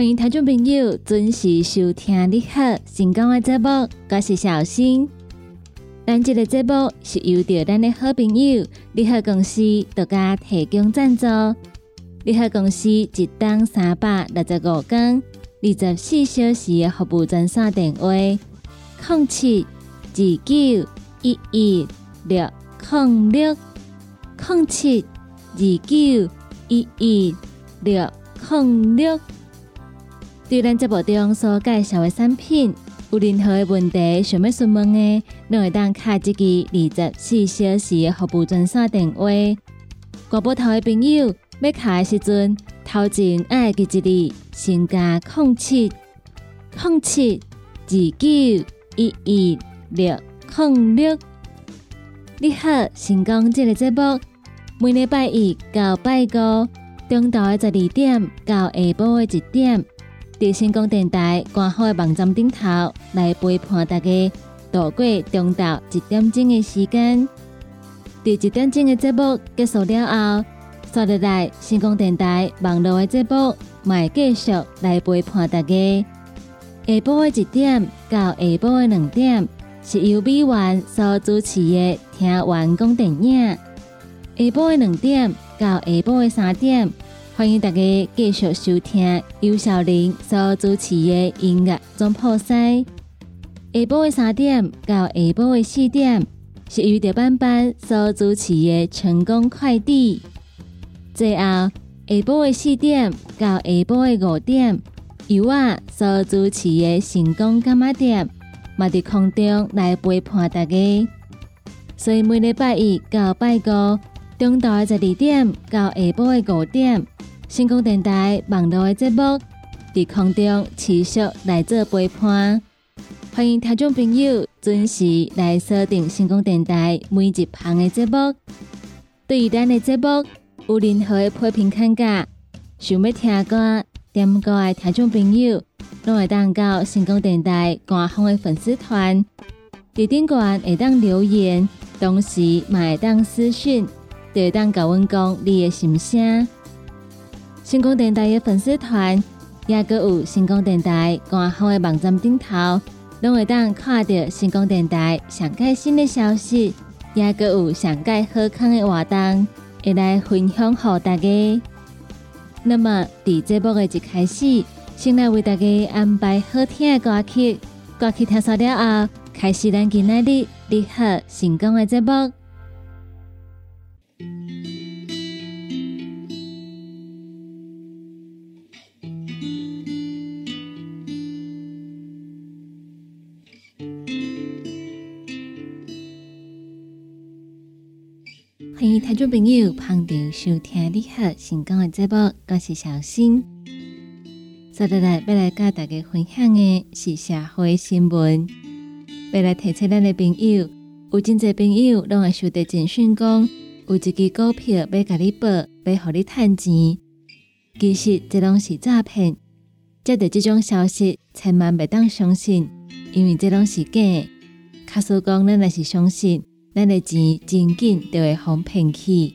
欢迎听众朋友准时收听你好成功的节目，我是小新。咱这个节目是由着咱的好朋友你好公司独家提供赞助。你好公司一档三百六十五天、二十四小时的服务专线电话：零七二九一一六零六零七二九一一六零六。对咱节目中所介绍的产品，有任何的问题想要询问的，都会当卡一支二十四小时的服务专线电话。广播台的朋友要卡的时阵，头前爱记一字，先加空七空七二九一一六零六。你好，成功这个节目，每礼拜一到拜五，中昼的十二点到下晡的一点。伫成功电台官方的网站顶头来陪伴大家度过中昼一点钟的时间。伫一点钟的节目结束了后，刷入来成功电台网络的节目，会继续来陪伴大家。下晡的一点到下晡的两点，是由美元所主持的听完讲电影。下晡的两点到下晡的三点。欢迎大家继续收听尤小玲所主持的音乐总破塞。下晡的三点到下晡的四点是由着班班所主持的成功快递。最后下晡的四点到下晡的五点由我所主持的成功干妈店，嘛伫空中来陪伴大家。所以每礼拜一到拜五中昼的十二点到下晡的五点。星光电台网络的节目在空中持续来做陪伴，欢迎听众朋友准时来锁定星光电台每一旁的节目。对于咱的节目有任何的批评看价，想要听歌点歌的听众朋友，拢会当到星光电台官方的粉丝团，在顶端会当留言，同时也会当私讯，就会当甲阮讲你的心声。星光电台的粉丝团，也个有星光电台官方的网站顶头，拢会当看到星光电台上盖新的消息，也个有上届好康的活动，会来分享给大家。那么，伫节目的一开始，先来为大家安排好听的歌曲，歌曲听熟了后，开始咱今日的你好成功的节目。欢迎听众朋友旁听收听你好成功的节目，我是小新。接下来要来跟大家分享的是社会新闻。要来提醒咱的朋友，有真侪朋友拢会收到简讯讲，有一支股票要甲你报，要互你趁钱。其实这拢是诈骗。接到这种消息，千万别当相信，因为这拢是假。卡说讲，咱若是相信。咱的钱真紧就会被骗去。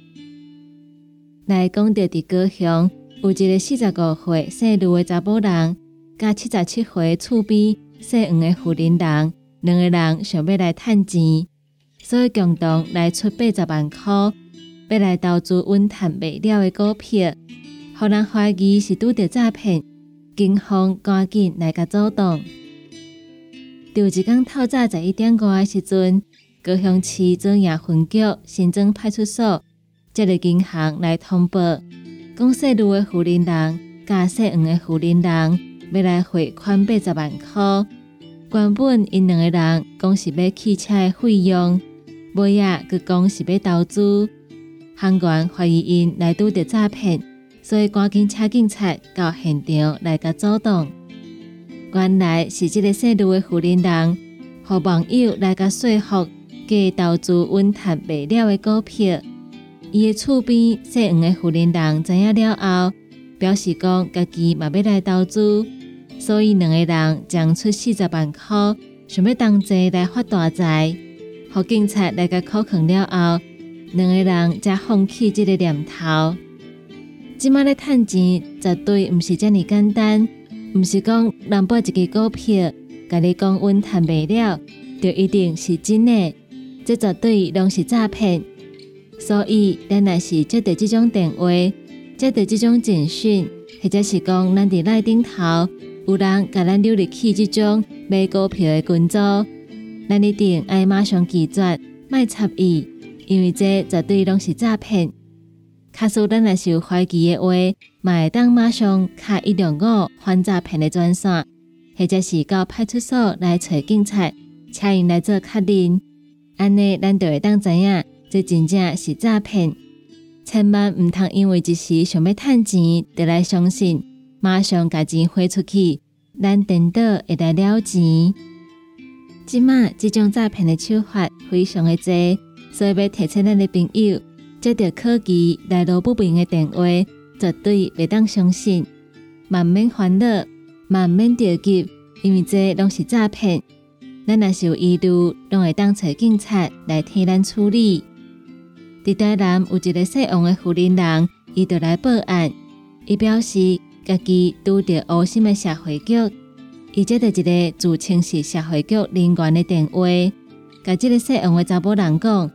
来讲到伫高雄，有一个四十五岁姓卢的查甫人，甲七十七岁厝边姓黄的妇人人，两个人想要来趁钱，所以共同来出八十万块，要来投资稳赚未了的股票，互人怀疑是拄着诈骗，警方赶紧来甲阻挡。就一天透早十一点过的时阵。高雄市中亚分局新庄派出所接到银行来通报，讲姓卢的富人人加姓黄的富人人要来汇款八十万块。原本因两个人讲是买汽车的费用，尾仔佮讲是要投资。行员怀疑因来拄着诈骗，所以赶紧请警察到现场来甲阻挡。原来是这个姓卢的富人人，和网友来甲说服。计投资稳赚未了的股票，伊的厝边姓黄的富人人知影了后，表示讲家己嘛要来投资，所以两个人将出四十万块，想要同齐来发大财。互警察来个考劝了后，两个人才放弃这个念头。即马咧趁钱绝对毋是遮尔简单，毋是讲人买一支股票，甲你讲稳赚袂了，就一定是真诶，这绝对拢是诈骗。所以，咱若是接到即种电话，接到即种简讯，或者是讲咱伫内顶头有人甲咱溜入去即种买股票诶群组，咱一定爱马上拒绝，莫插伊，因为这绝对拢是诈骗。卡数咱若是有怀疑诶话，嘛会当马上卡一两五反诈骗诶专线，或者是到派出所来找警察，请因来做确认，安尼咱就会当知影。这真正是诈骗，千万毋通因为一时想要趁钱，就来相信，马上把钱花出去，咱等到会来了钱。即马即种诈骗的手法非常的多，所以要提醒咱的朋友，接到科技来路不明的电话，绝对袂当相信，慢慢烦恼，慢慢着急，因为这拢是诈骗。咱若是有疑虑，拢会当找警察来替咱处理。伫台南有一个姓王的富人人，伊就来报案。伊表示，家己拄着恶心的社会局，伊接到一个自称是社会局人员的电话，甲即个姓王的查甫人讲，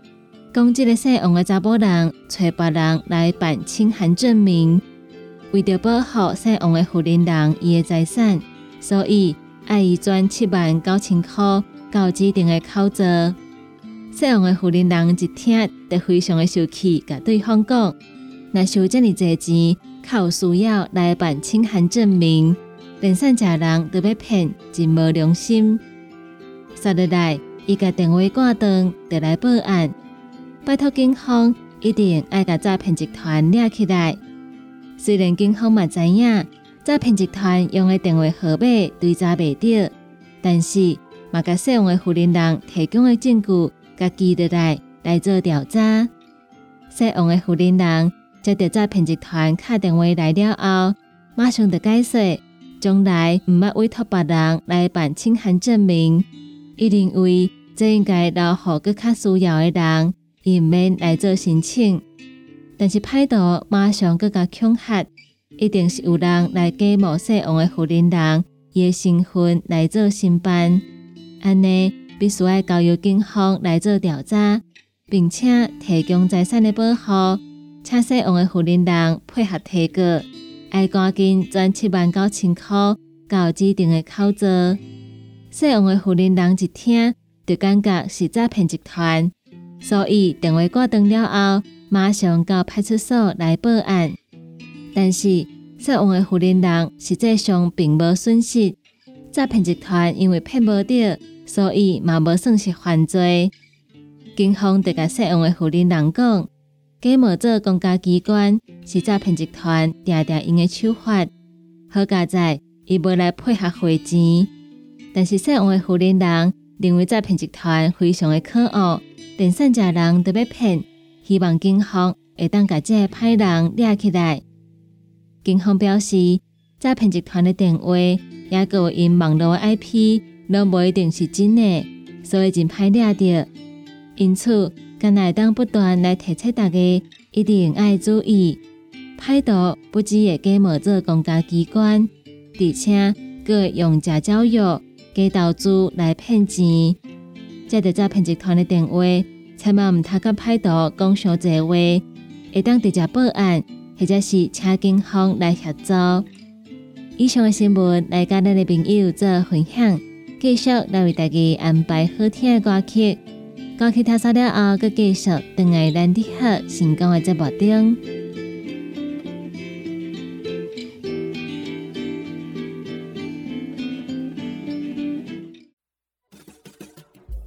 讲即个姓王的查甫人找别人来办清函证明，为着保护姓王的富人人伊的财产，所以爱伊转七万九千块到指定的口座。姓王的富人人一听，就非常的生气，甲对方讲：，那收这么多钱，靠需要来办清函证明，连善家人都要骗，真无良心。说落来，伊甲电话挂断，就来报案，拜托警方一定爱甲诈骗集团抓起来。虽然警方嘛知影诈骗集团用的电话号码对查袂到，但是嘛甲姓王的富人人提供的证据。家己的来来做调查，姓王的富人人接到诈骗集团打电话来了后，马上就解释，将来毋捌委托别人来办清函证明，伊认为这应该留互更较需要的人，以免来做申请。但是歹徒马上更加恐吓，一定是有人来假冒姓王的富人人伊的身份来做新办，安尼。必须要交由警方来做调查，并且提供财产的保护，请姓王的富人人配合提告，爱赶紧转七万九千块到指定的口座。姓王的富人人一听就感觉是诈骗集团，所以电话挂断了后，马上到派出所来报案。但是姓王的富人人实际上并无损失，诈骗集团因为骗无到。所以嘛无算是犯罪。警方得甲姓王的富人人讲，假冒做公家机关是诈骗集团定定用的手法。好佳在伊未来配合汇钱，但是姓王的富人人认为诈骗集团非常的可恶，连善家人都要骗，希望警方会当甲这歹人抓起来。警方表示，诈骗集团的电话也有因网络 IP。拢无一定是真的，所以真歹抓到。因此，今来当不断来提醒大家，一定要注意，歹徒不止会假冒做公家机关，而且会用假交友、假投资来骗钱。接到诈骗集团的电话，千万毋通甲歹徒讲伤济话，会当直接报案，或者是请警方来协助。以上的新闻来甲咱的朋友做分享。继续来为大家安排好听的歌曲，歌曲听完了后，佮继续等来咱的好成功的节目中。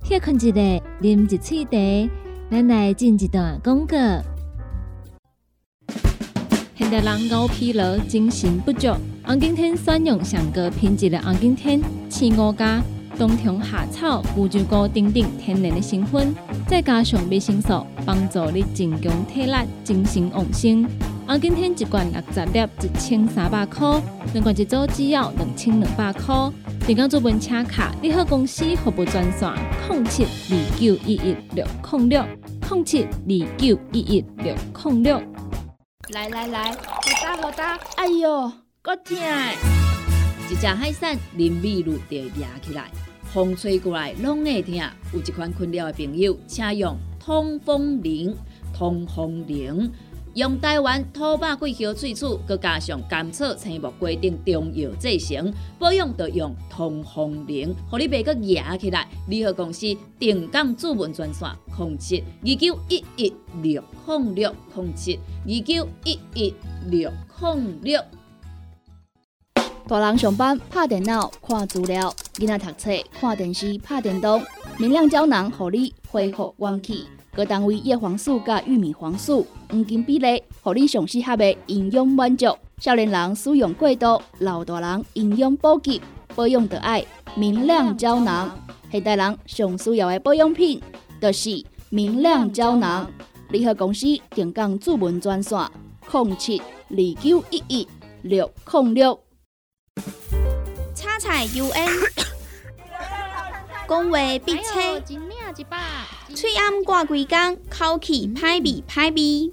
歇困一下，啉一喙茶，咱来进一段广告。现代人熬疲劳，精神不足。红景天选用上高品质的红景天青五加冬虫夏草、乌鸡菇等等天然的成分，再加上维生素，帮助你增强体力、精神旺盛。红景天一罐六十粒，一千三百块；两罐一组只要两千两百块。订购做本车卡，你好公司服务专线：零七二九一一六零六零七二九一一六零六。来来来，好打好打，哎哟！够痛！一只海扇林密路就压起来，风吹过来拢会痛。有一款困扰的朋友，请用通风铃，通风铃。用台湾土白桂花萃取，佮加上甘草、青木规定中药制成，保养要用通风灵，互你袂佮压起来。联合公司定岗主文专线：零七二九一一六零六零七二九一一六零六。大人上班拍电脑看资料，囡仔读册看电视拍电动，明亮胶囊，互你恢复元气。各单位叶黄素加玉米黄素黄金比例，互你上适合的营养满足。少年人使用过度，老大人营养补给，保养的爱明亮胶囊。现代人上需要的保养品，就是明亮胶囊。联合公司定岗主文专线：零七二九一一六零六。叉彩 UN，讲话必车。嘴暗挂几工，口气歹味歹味，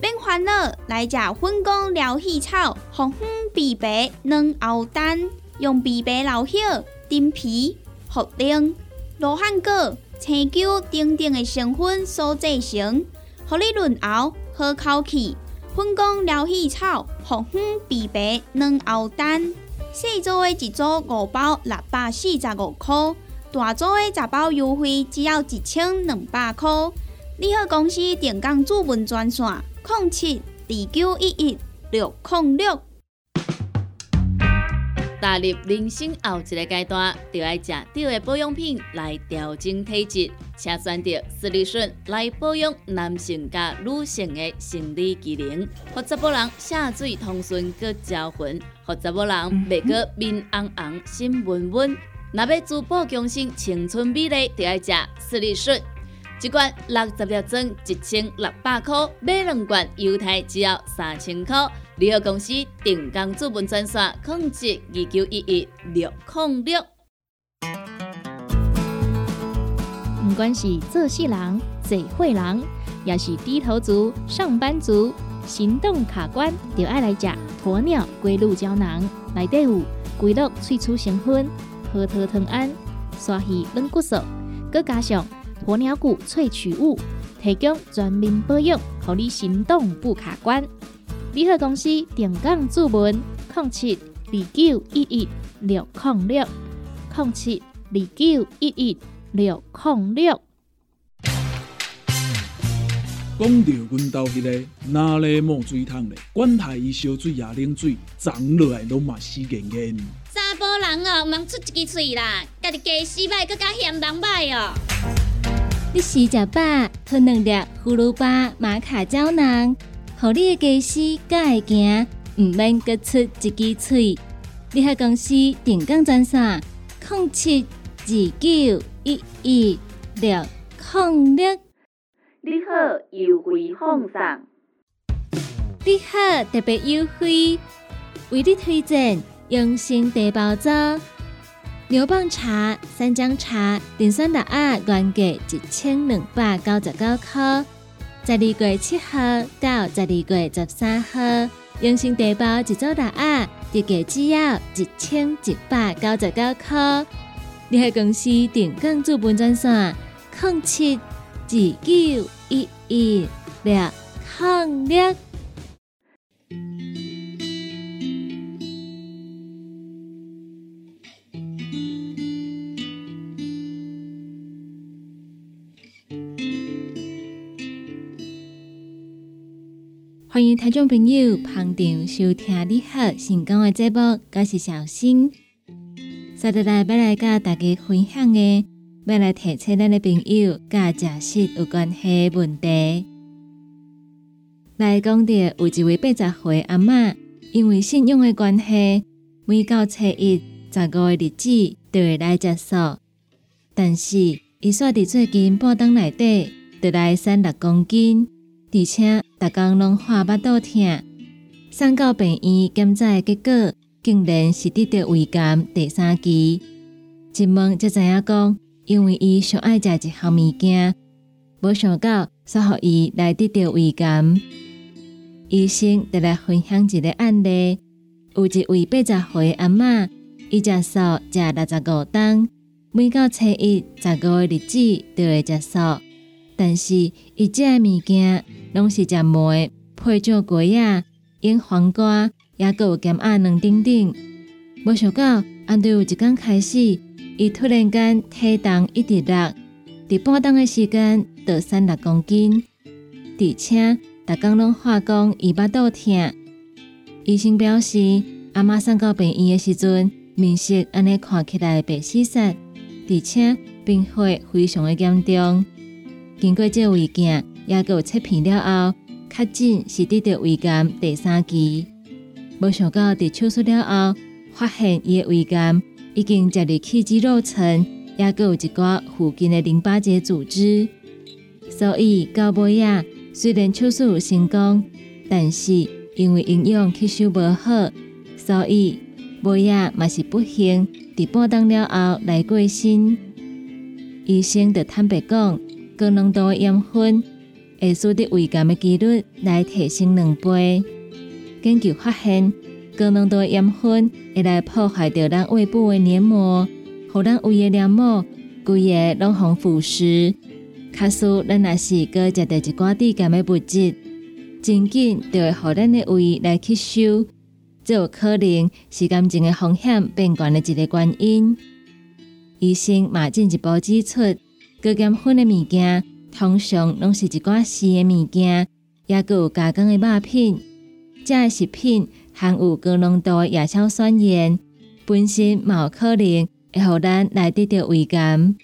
免烦恼，来食粉果疗气草，红粉枇杷软喉丹，用枇杷老叶、丁皮、茯苓、罗汉果、青椒等等的成分所制成，互你润喉好口气。粉果疗气草，红粉枇杷软喉丹，细组的一组五包，六百四十五块。大组的十包优惠只要一千两百块。你好，公司电工主文专线：零七二九一一六零六。踏入人生后一个阶段，就要食对的保养品来调整体质，请选择斯利顺来保养男性加女性的生理机能，或者某人下水通顺个招魂，或者某人袂个面红红心温温。若要珠宝更新青春美丽，就要食斯利顺。一罐六十粒装，一千六百块；买两罐，犹太只要三千块。联合公司定岗资本专线：控制二九一一六零六。不管是做事人、嘴会人，也是低头族、上班族，行动卡关，就爱来食鸵鸟龟鹿胶囊。内底有龟鹿萃取成分。核桃藤胺、刷鱼软骨素，佮加上鸵鸟骨萃取物，提供全面保养，让你行动不卡关。联合公司定岗注文：零七二九一一六零六零七二九一一六零六。讲到阮兜迄个哪里冒水桶咧？管他伊烧水也冷水，长落来拢嘛死严严。查甫人哦，毋通出一支嘴啦，家己家洗歹，更加嫌人歹哦。你食食饱，吞两粒葫芦巴、玛卡胶囊，互你的家洗更会行，毋免各出一支嘴。你喺公司定岗专线：零七二九一一六控六。你好，优惠放上。你好，特别优惠，为你推荐永兴茶包装：牛蒡茶、三江茶、丁酸大鸭，原价一千两百九十九元。十二月七号到十二月十三号，永兴茶包一组大鸭，特价只要一千一百九十九元。你喺公司定岗做本专线：零七二九。一一两抗两，欢迎听众朋友旁听收听你好成功的节目，我是小新。接下来要来跟大家分享的。要来提醒咱的朋友，甲食食有关系的问题。来讲到有一位八十岁阿嬷，因为信用的关系，每到初一、十五的日子都会来食素。但是，伊煞伫最近半冬内底，就来瘦六公斤，而且逐工拢花巴肚痛。送到病院检查的结果，竟然是得着胃癌第三期。一问才知影讲。因为伊上爱食一项物件，无想到煞互伊来得着胃癌。医生就来分享一个案例：有一位八十岁阿嬷，伊食素食六十五顿，每到初一、十五的日子都会食素。但是伊食诶物件拢是食梅、配酒鸡仔、腌黄瓜，也阁有咸鸭卵等等。无想到，安对有一天开始，伊突然间体重一直落，伫半冬诶时间就瘦六公斤，而且逐工拢化工，伊巴肚疼。医生表示，阿妈送到病院诶时阵，面色安尼看起来白死色，而且并会非常诶严重。经过这胃镜，也有切片了后，确诊是得着胃癌第三期。无想到伫手术了后，发现伊的胃癌已经食入去肌肉层，也有一寡附近的淋巴结组织。所以到尾啊，虽然手术成功，但是因为营养吸收无好，所以尾啊嘛是不幸伫半冬了后来过身。医生就坦白讲。高浓度的盐分会使得胃癌的几率来提升两倍。研究发现，高浓度的盐分会来破坏着咱胃部的黏膜，互咱胃的黏膜规个拢防腐蚀。卡使咱若是搁食着一寡低盐的物质，真紧就会互咱的胃来吸收，这有可能是感情的风险变悬的一个原因。医生马进一步指出。高盐分的物件，通常拢是一寡湿的物件，也有加工的肉品。这食品含有高浓度的亚硝酸盐，本身有可能会互咱来得到胃癌。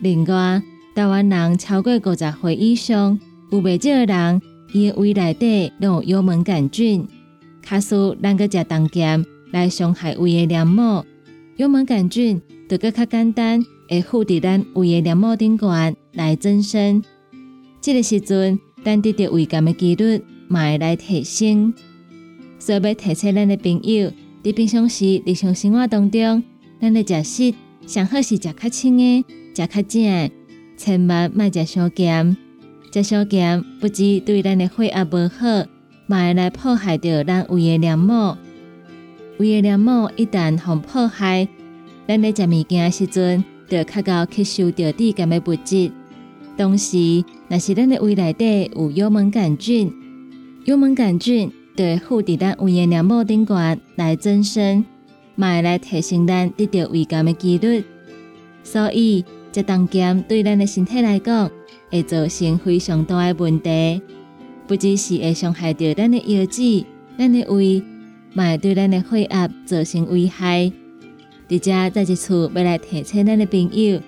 另外，台湾人超过五十岁以上，有未少人伊胃内底拢有幽门杆菌，卡使咱个食重咸来伤害胃的黏膜。幽门杆菌就个较简单。会附伫咱胃的黏膜顶端来增生，这个时阵，咱得到胃癌的几率嘛会来提升。所以要提醒咱的朋友，伫平常时日常生活当中，咱的食食上好是食较清的，食较正的，千万莫食伤咸。食伤咸不止对咱的血压无好，嘛会来破坏着咱胃的黏膜。胃的黏膜一旦互破坏，咱咧食物件时阵。就较高吸收着低盐的物质，同时，若是咱的胃内底有幽门杆菌，幽门杆菌就会附伫咱胃的黏膜顶端来增生，会来提升咱得着胃癌的几率。所以，食重咸对咱的身体来讲，会造成非常大的问题，不只是会伤害着咱的腰子、咱的胃，嘛会对咱的血压造成危害。伫遮在一次要来提醒咱的朋友，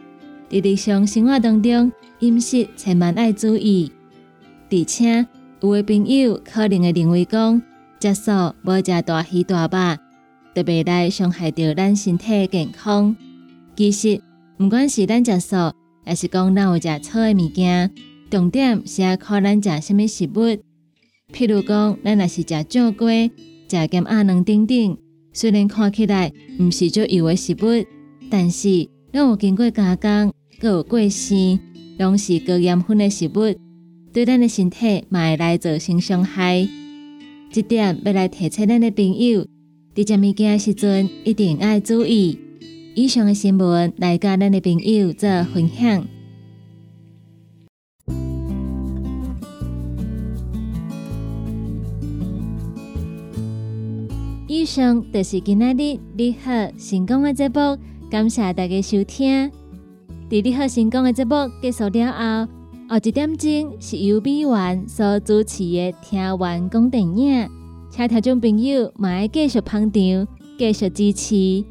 伫日常生活当中饮食千万要注意。而且有的朋友可能会认为讲，食素无食大鱼大肉，特别来伤害到咱身体健康。其实，毋管是咱食素，还是讲咱有食错的物件，重点是要靠咱食什么食物。譬如讲，咱若是食酱鸡、食咸鸭卵等等。虽然看起来毋是足油的食物，但是拢有经过加工，阁有过生，拢是高盐分的食物，对咱的身体嘛会来造成伤害。这点要来提醒咱的朋友，伫食物件时阵一定要注意。以上的新闻来甲咱的朋友做分享。以上就是今仔日你好成功的节目，感谢大家收听。在你好成功的节目结束了后，后一点钟是由美元所主持的听完讲电影，请听众朋友嘛要继续捧场，继续支持。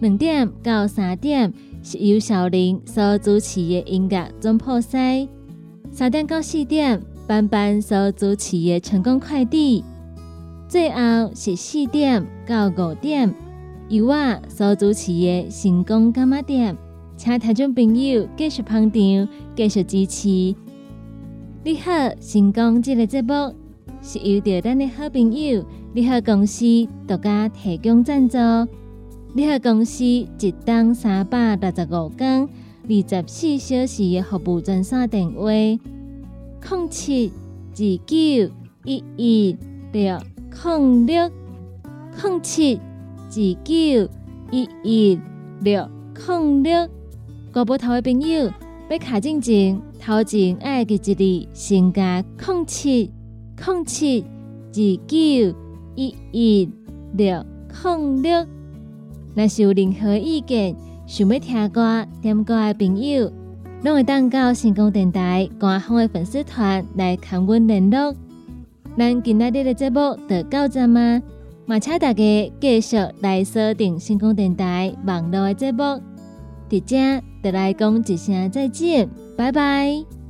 两点到三点是由小林所主持的音乐总破塞，三点到四点班班所主持的成功快递。最后是四点到五点，由我所主持的成功干妈店，请听众朋友继续捧场，继续支持。你好，成功这个节目是由着咱的好朋友你好公司独家提供赞助。你好公司一档三百六十五天、二十四小时的服务专线电话：零七二九一一六。零六零七二九一一六零六。国宝头的朋友要卡进前，头前爱记一字，先加零七零七二九一一六零六。若是有任何意见，想要听歌、点歌的朋友，拢会当到成功电台官方的粉丝团来跟阮联络。咱今仔日的节目就到这吗？嘛，请大家继续来锁定星空电台网络的节目。伫遮，就来讲一声再见，拜拜。